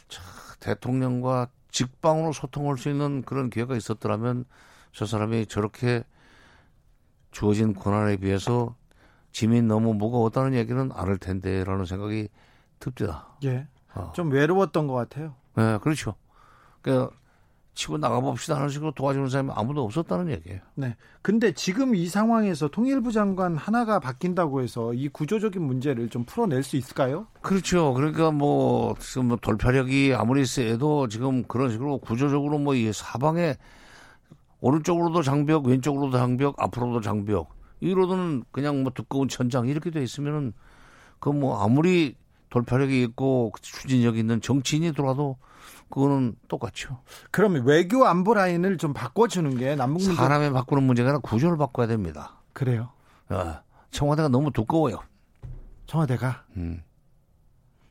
자, 대통령과 직방으로 소통할 수 있는 그런 기회가 있었더라면 저 사람이 저렇게 주어진 권한에 비해서 짐이 너무 무거웠다는 얘기는 안할 텐데라는 생각이 듭니다. 예. 어. 좀 외로웠던 것 같아요. 네, 그렇죠. 그 치고 나가봅시다 하는 식으로 도와주는 사람이 아무도 없었다는 얘기예요. 네. 근데 지금 이 상황에서 통일부 장관 하나가 바뀐다고 해서 이 구조적인 문제를 좀 풀어낼 수 있을까요? 그렇죠. 그러니까 뭐 지금 뭐 돌파력이 아무리 세도 지금 그런 식으로 구조적으로 뭐 이 사방에 오른쪽으로도 장벽, 왼쪽으로도 장벽, 앞으로도 장벽. 이로는 그냥 뭐 두꺼운 천장 이렇게 돼 있으면은 그 뭐 아무리 돌파력이 있고 추진력이 있는 정치인이 들어와도 그거는 똑같죠. 그러면 외교 안보 라인을 좀 바꿔주는 게 남북 문제 사람에 바꾸는 문제가 아니라 구조를 바꿔야 됩니다. 그래요. 어, 청와대가 너무 두꺼워요. 청와대가 음.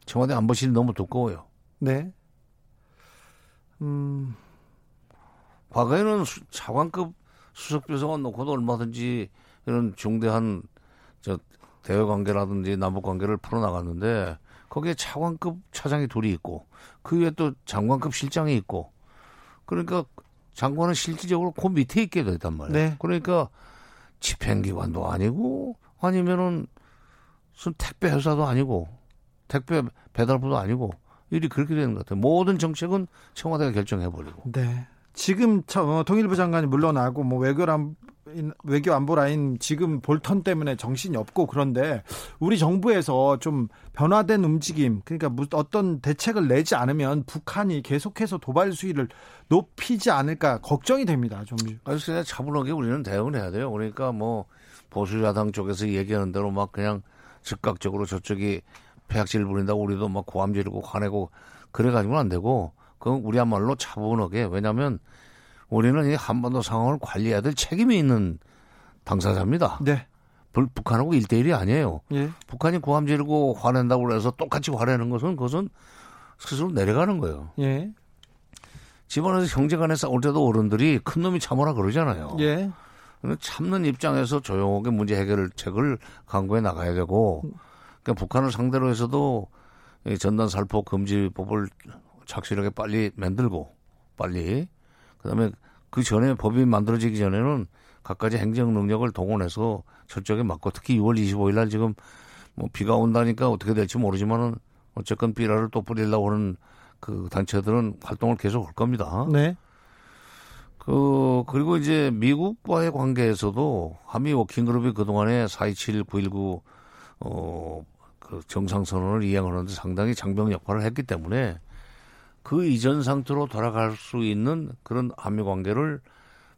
청와대 안보실이 너무 두꺼워요. 네. 음, 과거에는 수- 차관급 수석비서관 놓고도 얼마든지 이런 중대한 저 대외 관계라든지 남북 관계를 풀어나갔는데 거기에 차관급 차장이 둘이 있고 그 위에 또 장관급 실장이 있고 그러니까 장관은 실질적으로 그 밑에 있게 됐단 말이에요. 네. 그러니까 집행기관도 아니고 아니면은 무슨 택배 회사도 아니고 택배 배달부도 아니고 일이 그렇게 되는 것 같아요. 모든 정책은 청와대가 결정해버리고. 네. 지금 저, 어, 통일부 장관이 물러나고 뭐 외교 안 외교 안보 라인 지금 볼턴 때문에 정신이 없고 그런데 우리 정부에서 좀 변화된 움직임 그러니까 무- 어떤 대책을 내지 않으면 북한이 계속해서 도발 수위를 높이지 않을까 걱정이 됩니다. 좀 그래서 그냥 차분하게 우리는 대응을 해야 돼요. 그러니까 뭐 보수 야당 쪽에서 얘기하는 대로 막 그냥 즉각적으로 저쪽이 폐악질 부린다고 우리도 막 고함 지르고 화내고 그래가지고는 안 되고 그건 우리야말로 차분하게 왜냐하면 우리는 이 한반도 상황을 관리해야 될 책임이 있는 당사자입니다. 네. 불- 북한하고 일대일이 아니에요. 예. 북한이 고함 지르고 화낸다고 그래서 똑같이 화내는 것은 그것은 스스로 내려가는 거예요. 예. 집안에서 형제 간에 싸울 때도 어른들이 큰 놈이 참으라 그러잖아요. 예. 참는 입장에서 조용하게 문제 해결책을 강구해 나가야 되고, 그러니까 북한을 상대로 해서도 이 전단 살포 금지법을 착실하게 빨리 만들고, 빨리. 그 다음에 그 전에 법이 만들어지기 전에는 각가지 행정 능력을 동원해서 저쪽에 맞고, 특히 6월 25일 날 지금 뭐 비가 온다니까 어떻게 될지 모르지만은 어쨌건 비라를 또 뿌리려고 하는 그 단체들은 활동을 계속 할 겁니다. 네. 그, 그리고 이제 미국과의 관계에서도 한미 워킹그룹이 그동안에 4.27, 9.19, 어, 그 정상선언을 이행하는데 상당히 장벽 역할을 했기 때문에 그 이전 상태로 돌아갈 수 있는 그런 한미 관계를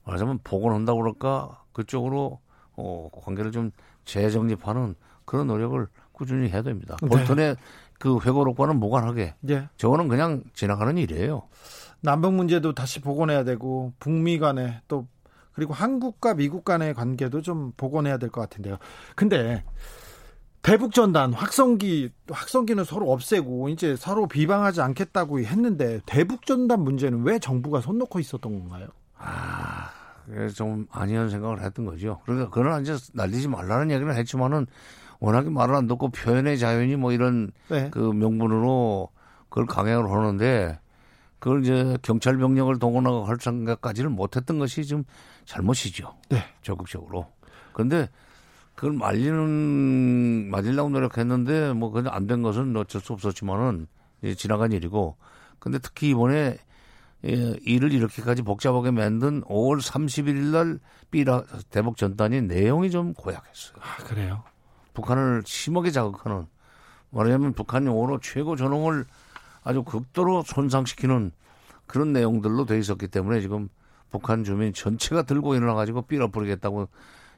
말하자면 복원한다고 그럴까 그쪽으로 어, 관계를 좀 재정립하는 그런 노력을 꾸준히 해야 됩니다. 네. 볼턴의 그 회고록과는 무관하게 예. 저거는 그냥 지나가는 일이에요. 남북 문제도 다시 복원해야 되고 북미 간에 또 그리고 한국과 미국 간의 관계도 좀 복원해야 될 것 같은데요. 근데 대북 전단 확성기 확성기는 서로 없애고 이제 서로 비방하지 않겠다고 했는데 대북 전단 문제는 왜 정부가 손 놓고 있었던 건가요? 아, 좀 아니한 생각을 했던 거죠. 그러니까 그러나 이제 날리지 말라는 얘기는 했지만은 워낙에 말을 안 듣고 표현의 자유니 뭐 이런 네. 그 명분으로 그걸 강행을 하는데 그걸 이제 경찰 병력을 동원하고 할 생각까지는 못했던 것이 좀 잘못이죠. 네. 적극적으로. 그런데 그걸 말리는 말리려고 노력했는데 뭐 그냥 안 된 것은 어쩔 수 없었지만은 지나간 일이고 근데 특히 이번에 예, 일을 이렇게까지 복잡하게 만든 5월 31일 날 삐라 대북 전단이 내용이 좀 고약했어요. 아, 그래요? 북한을 심하게 자극하는 말하자면 북한 용어로 최고 전홍을 아주 극도로 손상시키는 그런 내용들로 돼 있었기 때문에 지금 북한 주민 전체가 들고 일어나 가지고 삐라 뿌리겠다고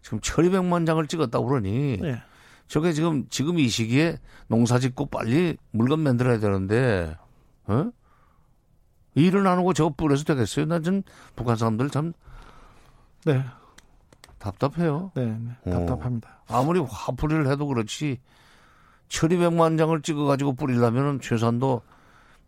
지금 천이백만 장을 찍었다고 그러니 네. 저게 지금 지금 이 시기에 농사 짓고 빨리 물건 만들어야 되는데 어? 일을 안 하고 저거 뿌려서 되겠어요? 난좀 북한 사람들 참 네. 답답해요. 네. 네. 어. 답답합니다. 아무리 화풀이를 해도 그렇지 1200만 장을 찍어 가지고 뿌리려면 최소한도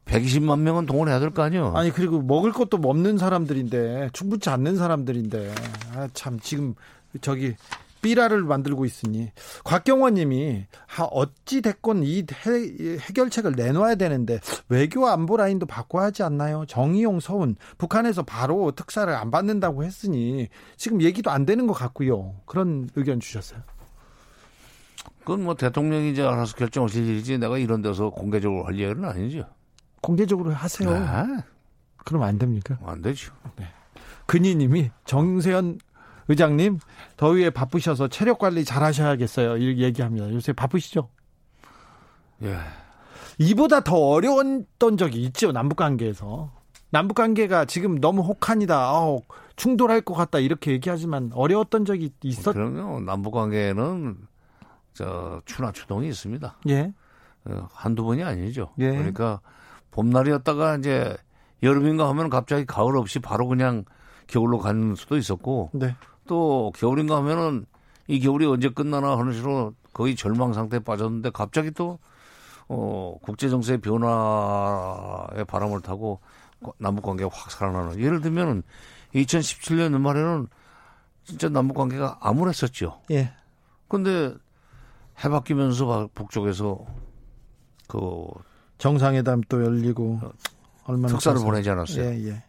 120만 명은 동원해야 될 거 아니에요. 아니 그리고 먹을 것도 없는 사람들인데 충분치 않는 사람들인데 아, 참 지금 저기 삐라를 만들고 있으니 곽경원님이 아, 어찌 됐건 이 해, 해결책을 내놔야 되는데 외교 안보 라인도 바꿔야 하지 않나요? 정의용 서훈 북한에서 바로 특사를 안 받는다고 했으니 지금 얘기도 안 되는 것 같고요. 그런 의견 주셨어요. 그건 뭐 대통령이 이제 알아서 결정하실 일이지 내가 이런 데서 공개적으로 할 얘기는 아니죠. 공개적으로 하세요. 아, 그럼 안 됩니까? 안 되죠. 근희님이 정세현 의장님 더위에 바쁘셔서 체력 관리 잘 하셔야겠어요. 이렇게 얘기합니다. 요새 바쁘시죠? 예. 이보다 더 어려웠던 적이 있죠. 남북 관계에서. 남북 관계가 지금 너무 혹한이다. 아우, 충돌할 것 같다. 이렇게 얘기하지만 어려웠던 적이 있었. 그럼요. 남북 관계에는 저 추나 추동이 있습니다. 예. 어, 한두 번이 아니죠. 예. 그러니까 봄날이었다가 이제 여름인가 하면 갑자기 가을 없이 바로 그냥 겨울로 가는 수도 있었고 네. 또 겨울인가 하면은 이 겨울이 언제 끝나나 하는 식으로 거의 절망 상태에 빠졌는데 갑자기 또 어, 국제 정세의 변화의 바람을 타고 남북 관계가 확 살아나는 예를 들면은 2017년 연말에는 진짜 남북 관계가 암울했었죠. 예. 근데 해 바뀌면서 북쪽에서 그 정상회담 또 열리고 얼마나 특사를. 보내지 않았어요. 예, 예.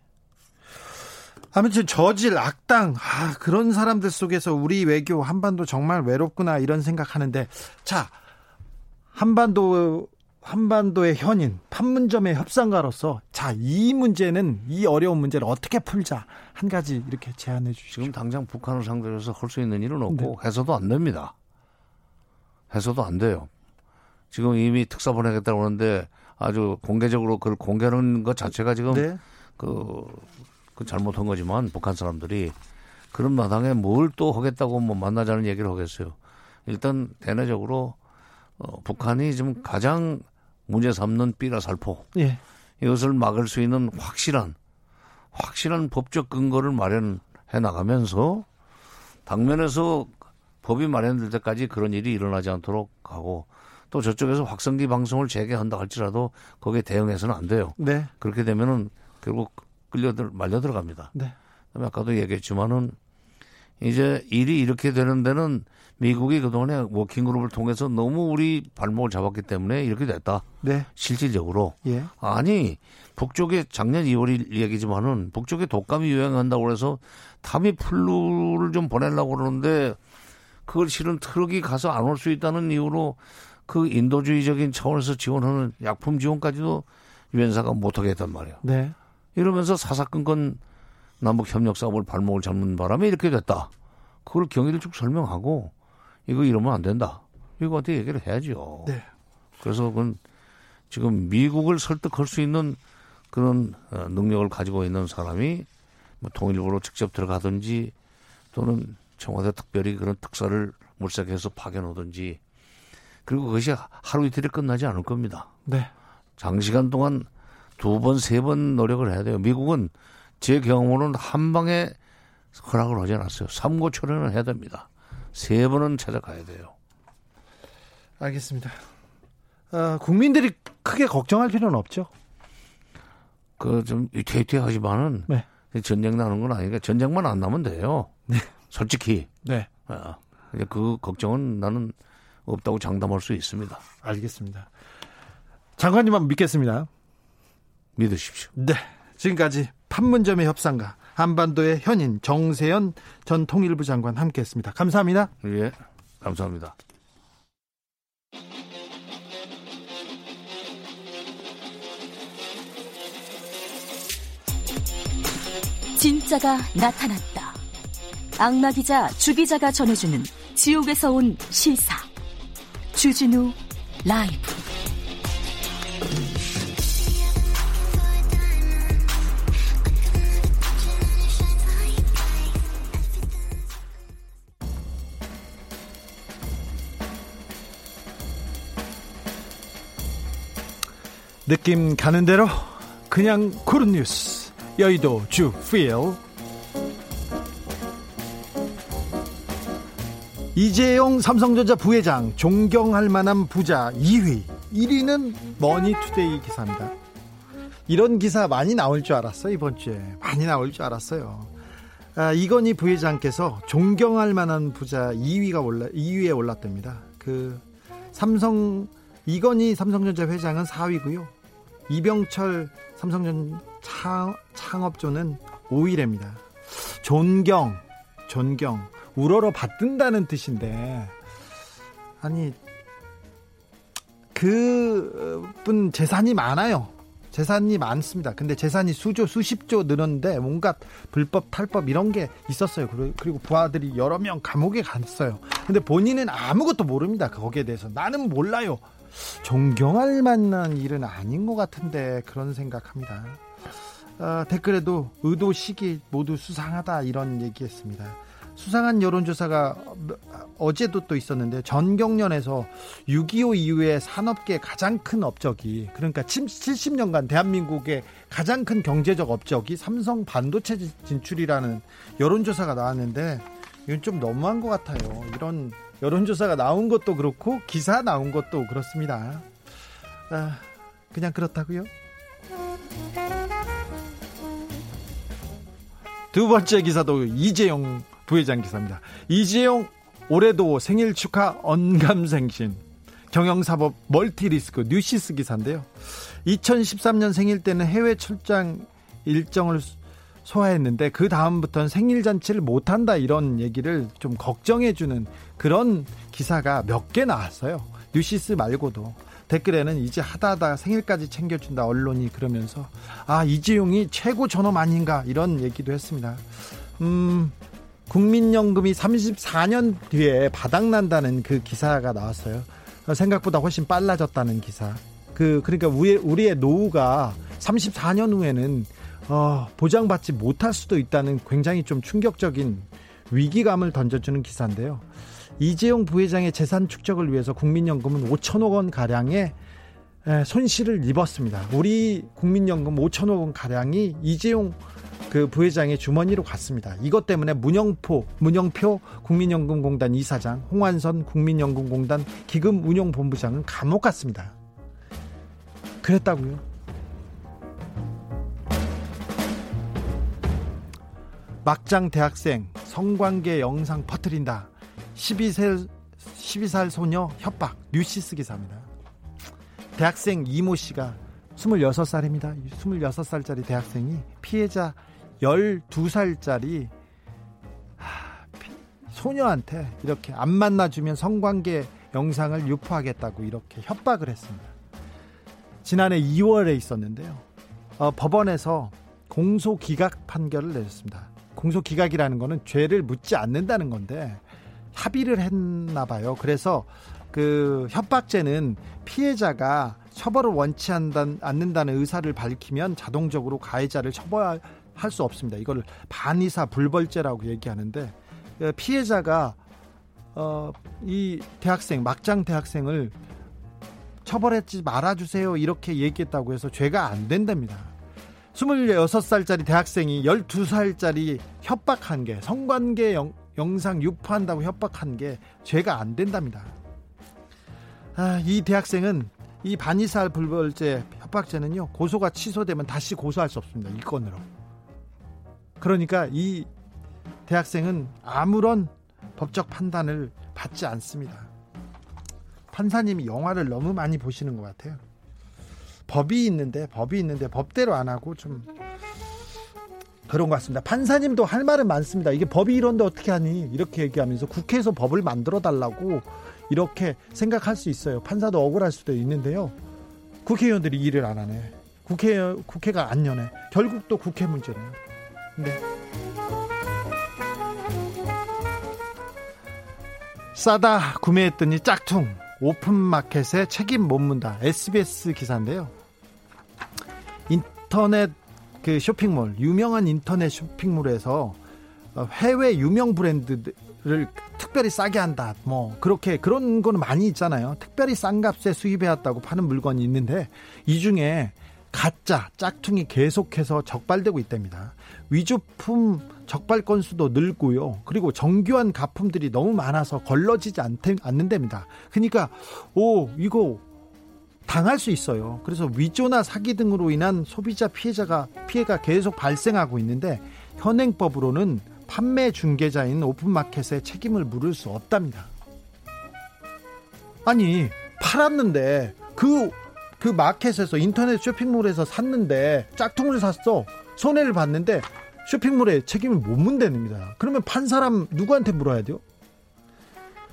아무튼 저질 악당 아, 그런 사람들 속에서 우리 외교 한반도 정말 외롭구나 이런 생각하는데 자 한반도 한반도의 현인 판문점의 협상가로서 자 이 문제는 이 어려운 문제를 어떻게 풀자 한 가지 이렇게 제안해 주시죠. 지금 당장 북한을 상대로 해서 할 수 있는 일은 없고 네. 해서도 안 됩니다. 해서도 안 돼요. 지금 이미 특사 보내겠다고 하는데 아주 공개적으로 그걸 공개하는 것 자체가 지금 네. 그, 그 잘못한 거지만 북한 사람들이 그런 마당에 뭘 또 하겠다고 뭐 만나자는 얘기를 하겠어요. 일단 대내적으로 어, 북한이 지금 가장 문제 삼는 삐라 살포 예. 이것을 막을 수 있는 확실한 확실한 법적 근거를 마련해 나가면서 당면에서 법이 마련될 때까지 그런 일이 일어나지 않도록 하고 또 저쪽에서 확성기 방송을 재개한다 할지라도 거기에 대응해서는 안 돼요. 네. 그렇게 되면은 결국 끌려 들 말려 들어갑니다. 네. 그다음에 아까도 얘기했지만은 이제 일이 이렇게 되는 데는 미국이 그동안에 워킹그룹을 통해서 너무 우리 발목을 잡았기 때문에 이렇게 됐다. 네. 실질적으로. 예. 아니 북쪽에 작년 2월 얘기지만은 북쪽에 독감이 유행한다고 해서 타미플루를 좀 보내려고 그러는데 그걸 실은 트럭이 가서 안 올 수 있다는 이유로 그 인도주의적인 차원에서 지원하는 약품 지원까지도 유엔사가 못하게 했단 말이에요. 네. 이러면서 사사건건 남북 협력 사업을 발목을 잡는 바람에 이렇게 됐다. 그걸 경위를 쭉 설명하고 이거 이러면 안 된다. 이거한테 얘기를 해야죠. 네. 그래서 그건 지금 미국을 설득할 수 있는 그런 어, 능력을 가지고 있는 사람이 뭐 통일부로 직접 들어가든지 또는 청와대 특별히 그런 특사를 물색해서 파견오든지 그리고 그것이 하루 이틀에 끝나지 않을 겁니다. 네. 장시간 동안 두 번, 세 번 노력을 해야 돼요. 미국은 제 경험으로는 한 방에 허락을 하지 않았어요. 삼고초려는 해야 됩니다. 세 번은 찾아가야 돼요. 알겠습니다. 어, 국민들이 크게 걱정할 필요는 없죠. 그좀 위태위태하지만은 네. 전쟁 나는 건 아니니까 전쟁만 안 나면 돼요. 솔직히 네. 어, 그 걱정은 나는 없다고 장담할 수 있습니다. 알겠습니다. 장관님만 믿겠습니다. 믿으십시오. 네. 지금까지 판문점의 협상가 한반도의 현인 정세현 전 통일부 장관 함께했습니다. 감사합니다. 예. 감사합니다. 진짜가 나타났다. 악마 기자 주 기자가 전해주는 지옥에서 온 실사. 주진우 라이브. 느낌 가는 대로 그냥 고른 뉴스. 여의도 주필 이재용 삼성전자 부회장 존경할 만한 부자 2위. 1위는 머니투데이 기사입니다. 이런 기사 많이 나올 줄 알았어요 이번 주에. 많이 나올 줄 알았어요. 아, 이건희 부회장께서 존경할 만한 부자 2위가 올라 2위에 올랐답니다. 그 삼성 이건희 삼성전자 회장은 4위고요 이병철 삼성전 창, 창업조는 5위랍니다. 존경, 존경, 우러러 받든다는 뜻인데, 아니, 그분 재산이 많아요. 재산이 많습니다. 근데 재산이 수조, 수십조 늘었는데, 뭔가 불법, 탈법 이런 게 있었어요. 그리고 부하들이 여러 명 감옥에 갔어요. 근데 본인은 아무것도 모릅니다. 거기에 대해서. 나는 몰라요. 존경할 만한 일은 아닌 것 같은데 그런 생각합니다. 어, 댓글에도 의도 시기 모두 수상하다 이런 얘기했습니다. 수상한 여론조사가 어제도 또 있었는데 전경련에서 6.25 이후에 산업계 가장 큰 업적이 그러니까 70년간 대한민국의 가장 큰 경제적 업적이 삼성 반도체 진출이라는 여론조사가 나왔는데 이건 좀 너무한 것 같아요. 이런 여론조사가 나온 것도 그렇고 기사 나온 것도 그렇습니다. 아, 그냥 그렇다고요? 두 번째 기사도 이재용 부회장 기사입니다. 이재용 올해도 생일 축하 언감생신 경영사법 멀티리스크 뉴시스 기사인데요. 2013년 생일 때는 해외 출장 일정을 소화했는데 그 다음부터는 생일 잔치를 못 한다 이런 얘기를 좀 걱정해 주는 그런 기사가 몇 개 나왔어요. 뉴시스 말고도 댓글에는 이제 하다 하다 생일까지 챙겨준다 언론이 그러면서 아 이재용이 최고 존엄 아닌가 이런 얘기도 했습니다. 음 국민연금이 34년 뒤에 바닥난다는 그 기사가 나왔어요. 생각보다 훨씬 빨라졌다는 기사. 그 그러니까 우리 우리의 노후가 34년 후에는 어, 보장받지 못할 수도 있다는 굉장히 좀 충격적인 위기감을 던져주는 기사인데요. 이재용 부회장의 재산 축적을 위해서 국민연금은 5천억 원 가량의 손실을 입었습니다. 우리 국민연금 5천억 원 가량이 이재용 그 부회장의 주머니로 갔습니다. 이것 때문에 문영포, 문영표 국민연금공단 이사장, 홍한선 국민연금공단 기금운용본부장은 감옥 갔습니다. 그랬다고요? 막장 대학생 성관계 영상 퍼뜨린다. 12살, 12살 소녀 협박 뉴시스 기사입니다. 대학생 이모 씨가 26살입니다. 26살짜리 대학생이 피해자 12살짜리 소녀한테 이렇게 안 만나주면 성관계 영상을 유포하겠다고 이렇게 협박을 했습니다. 지난해 2월에 있었는데요. 어, 법원에서 공소 기각 판결을 내렸습니다. 공소 기각이라는 거는 죄를 묻지 않는다는 건데 합의를 했나 봐요. 그래서 그 협박죄는 피해자가 처벌을 원치 않는다는 의사를 밝히면 자동적으로 가해자를 처벌할 수 없습니다. 이걸 반의사 불벌죄라고 얘기하는데 그 피해자가 어, 이 대학생 막장 대학생을 처벌했지 말아주세요 이렇게 얘기했다고 해서 죄가 안 된답니다. 26살짜리 대학생이 12살짜리 협박한 게 성관계 영, 영상 유포한다고 협박한 게 죄가 안 된답니다. 아, 이 대학생은 이 반의살 불벌죄 협박죄는요 고소가 취소되면 다시 고소할 수 없습니다 이 건으로. 그러니까 이 대학생은 아무런 법적 판단을 받지 않습니다. 판사님이 영화를 너무 많이 보시는 것 같아요. 법이 있는데 법이 있는데 법대로 안 하고 좀 그런 것 같습니다. 판사님도 할 말은 많습니다. 이게 법이 이런데 어떻게 하니? 이렇게 얘기하면서 국회에서 법을 만들어 달라고 이렇게 생각할 수 있어요. 판사도 억울할 수도 있는데요. 국회의원들이 일을 안 하네. 국회 국회가 안 여네. 결국 또 국회 문제네요. 네. 싸다 구매했더니 짝퉁 오픈마켓에 책임 못 문다 SBS 기사인데요. 인터넷 그 쇼핑몰 유명한 인터넷 쇼핑몰에서 해외 유명 브랜드를 특별히 싸게 한다. 뭐 그렇게 그런 거는 많이 있잖아요. 특별히 싼 값에 수입해 왔다고 파는 물건이 있는데 이 중에 가짜 짝퉁이 계속해서 적발되고 있답니다. 위조품 적발 건수도 늘고요. 그리고 정교한 가품들이 너무 많아서 걸러지지 않는답니다. 그러니까 오 이거 당할 수 있어요. 그래서 위조나 사기 등으로 인한 소비자 피해자가 피해가 계속 발생하고 있는데 현행법으로는 판매 중개자인 오픈마켓에 책임을 물을 수 없답니다. 아니 팔았는데 그그 마켓에서 인터넷 쇼핑몰에서 샀는데 짝퉁을 샀어 손해를 봤는데 쇼핑몰에 책임을 못 문대입니다. 그러면 판 사람 누구한테 물어야 돼요?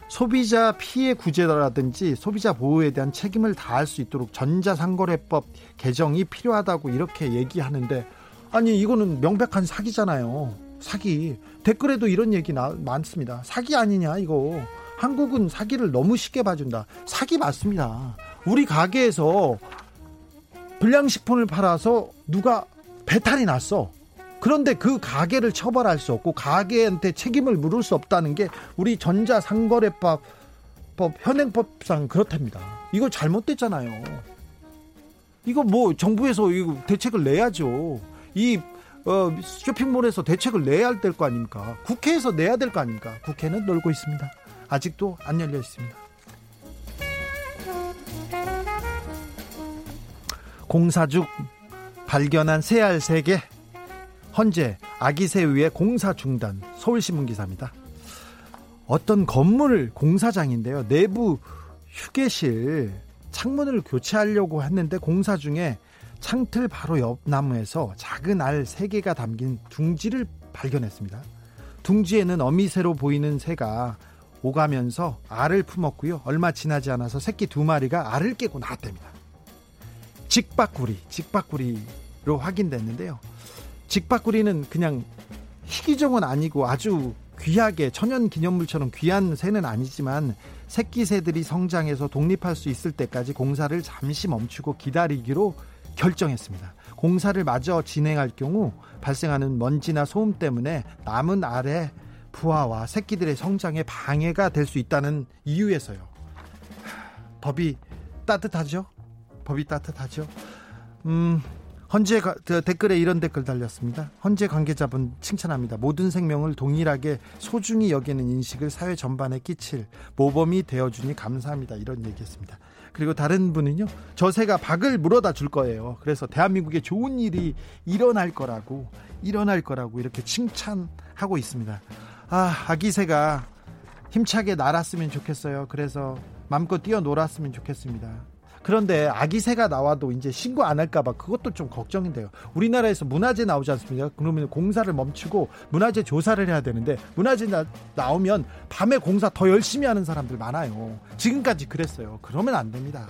소비자 피해 구제라든지 소비자 보호에 대한 책임을 다할 수 있도록 전자상거래법 개정이 필요하다고 이렇게 얘기하는데 아니 이거는 명백한 사기잖아요. 사기 댓글에도 이런 얘기 나, 많습니다. 사기 아니냐 이거 한국은 사기를 너무 쉽게 봐준다. 사기 맞습니다. 우리 가게에서 불량식품을 팔아서 누가 배탈이 났어. 그런데 그 가게를 처벌할 수 없고 가게한테 책임을 물을 수 없다는 게 우리 전자상거래법 법 현행법상 그렇답니다. 이거 잘못됐잖아요. 이거 뭐 정부에서 이거 대책을 내야죠. 이 어, 쇼핑몰에서 대책을 내야 될 거 아닙니까? 국회에서 내야 될 거 아닙니까? 국회는 놀고 있습니다. 아직도 안 열려 있습니다. 공사죽 발견한 새알 3개 헌재 아기새 위에 공사 중단 서울신문 기사입니다. 어떤 건물 공사장인데요. 내부 휴게실 창문을 교체하려고 했는데 공사 중에 창틀 바로 옆 나무에서 작은 알 3개가 담긴 둥지를 발견했습니다. 둥지에는 어미새로 보이는 새가 오가면서 알을 품었고요. 얼마 지나지 않아서 새끼 두 마리가 알을 깨고 나왔답니다. 직박구리, 직박구리로 확인됐는데요. 직박구리는 그냥 희귀종은 아니고 아주 귀하게 천연 기념물처럼 귀한 새는 아니지만 새끼 새들이 성장해서 독립할 수 있을 때까지 공사를 잠시 멈추고 기다리기로 결정했습니다. 공사를 마저 진행할 경우 발생하는 먼지나 소음 때문에 남은 알의 부화와 새끼들의 성장에 방해가 될 수 있다는 이유에서요. 법이 따뜻하죠? 법이 따뜻하죠. 음, 헌재 가, 댓글에 이런 댓글 달렸습니다. 헌재 관계자분 칭찬합니다. 모든 생명을 동일하게 소중히 여기는 인식을 사회 전반에 끼칠 모범이 되어주니 감사합니다. 이런 얘기했습니다. 그리고 다른 분은요, 저 새가 박을 물어다 줄 거예요. 그래서 대한민국에 좋은 일이 일어날 거라고, 일어날 거라고 이렇게 칭찬하고 있습니다. 아, 아기 새가 힘차게 날았으면 좋겠어요. 그래서 마음껏 뛰어놀았으면 좋겠습니다. 그런데 아기 새가 나와도 이제 신고 안 할까봐 그것도 좀 걱정인데요. 우리나라에서 문화재 나오지 않습니까? 그러면 공사를 멈추고 문화재 조사를 해야 되는데 문화재 나, 나오면 밤에 공사 더 열심히 하는 사람들 많아요. 지금까지 그랬어요. 그러면 안 됩니다.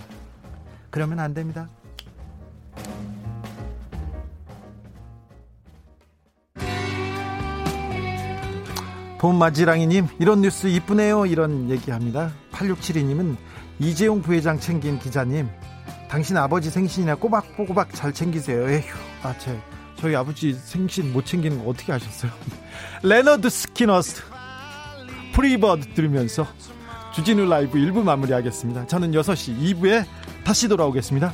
그러면 안 됩니다. 봄마지랑이님 이런 뉴스 이쁘네요 이런 얘기합니다 8672님은 이재용 부회장 챙긴 기자님, 당신 아버지 생신이나 꼬박꼬박 잘 챙기세요. 에휴, 아, 제, 저희 아버지 생신 못 챙기는 거 어떻게 하셨어요? Lynyrd Skynyrd, Free Bird 들으면서 주진우 라이브 1부 마무리하겠습니다. 저는 6시 2부에 다시 돌아오겠습니다.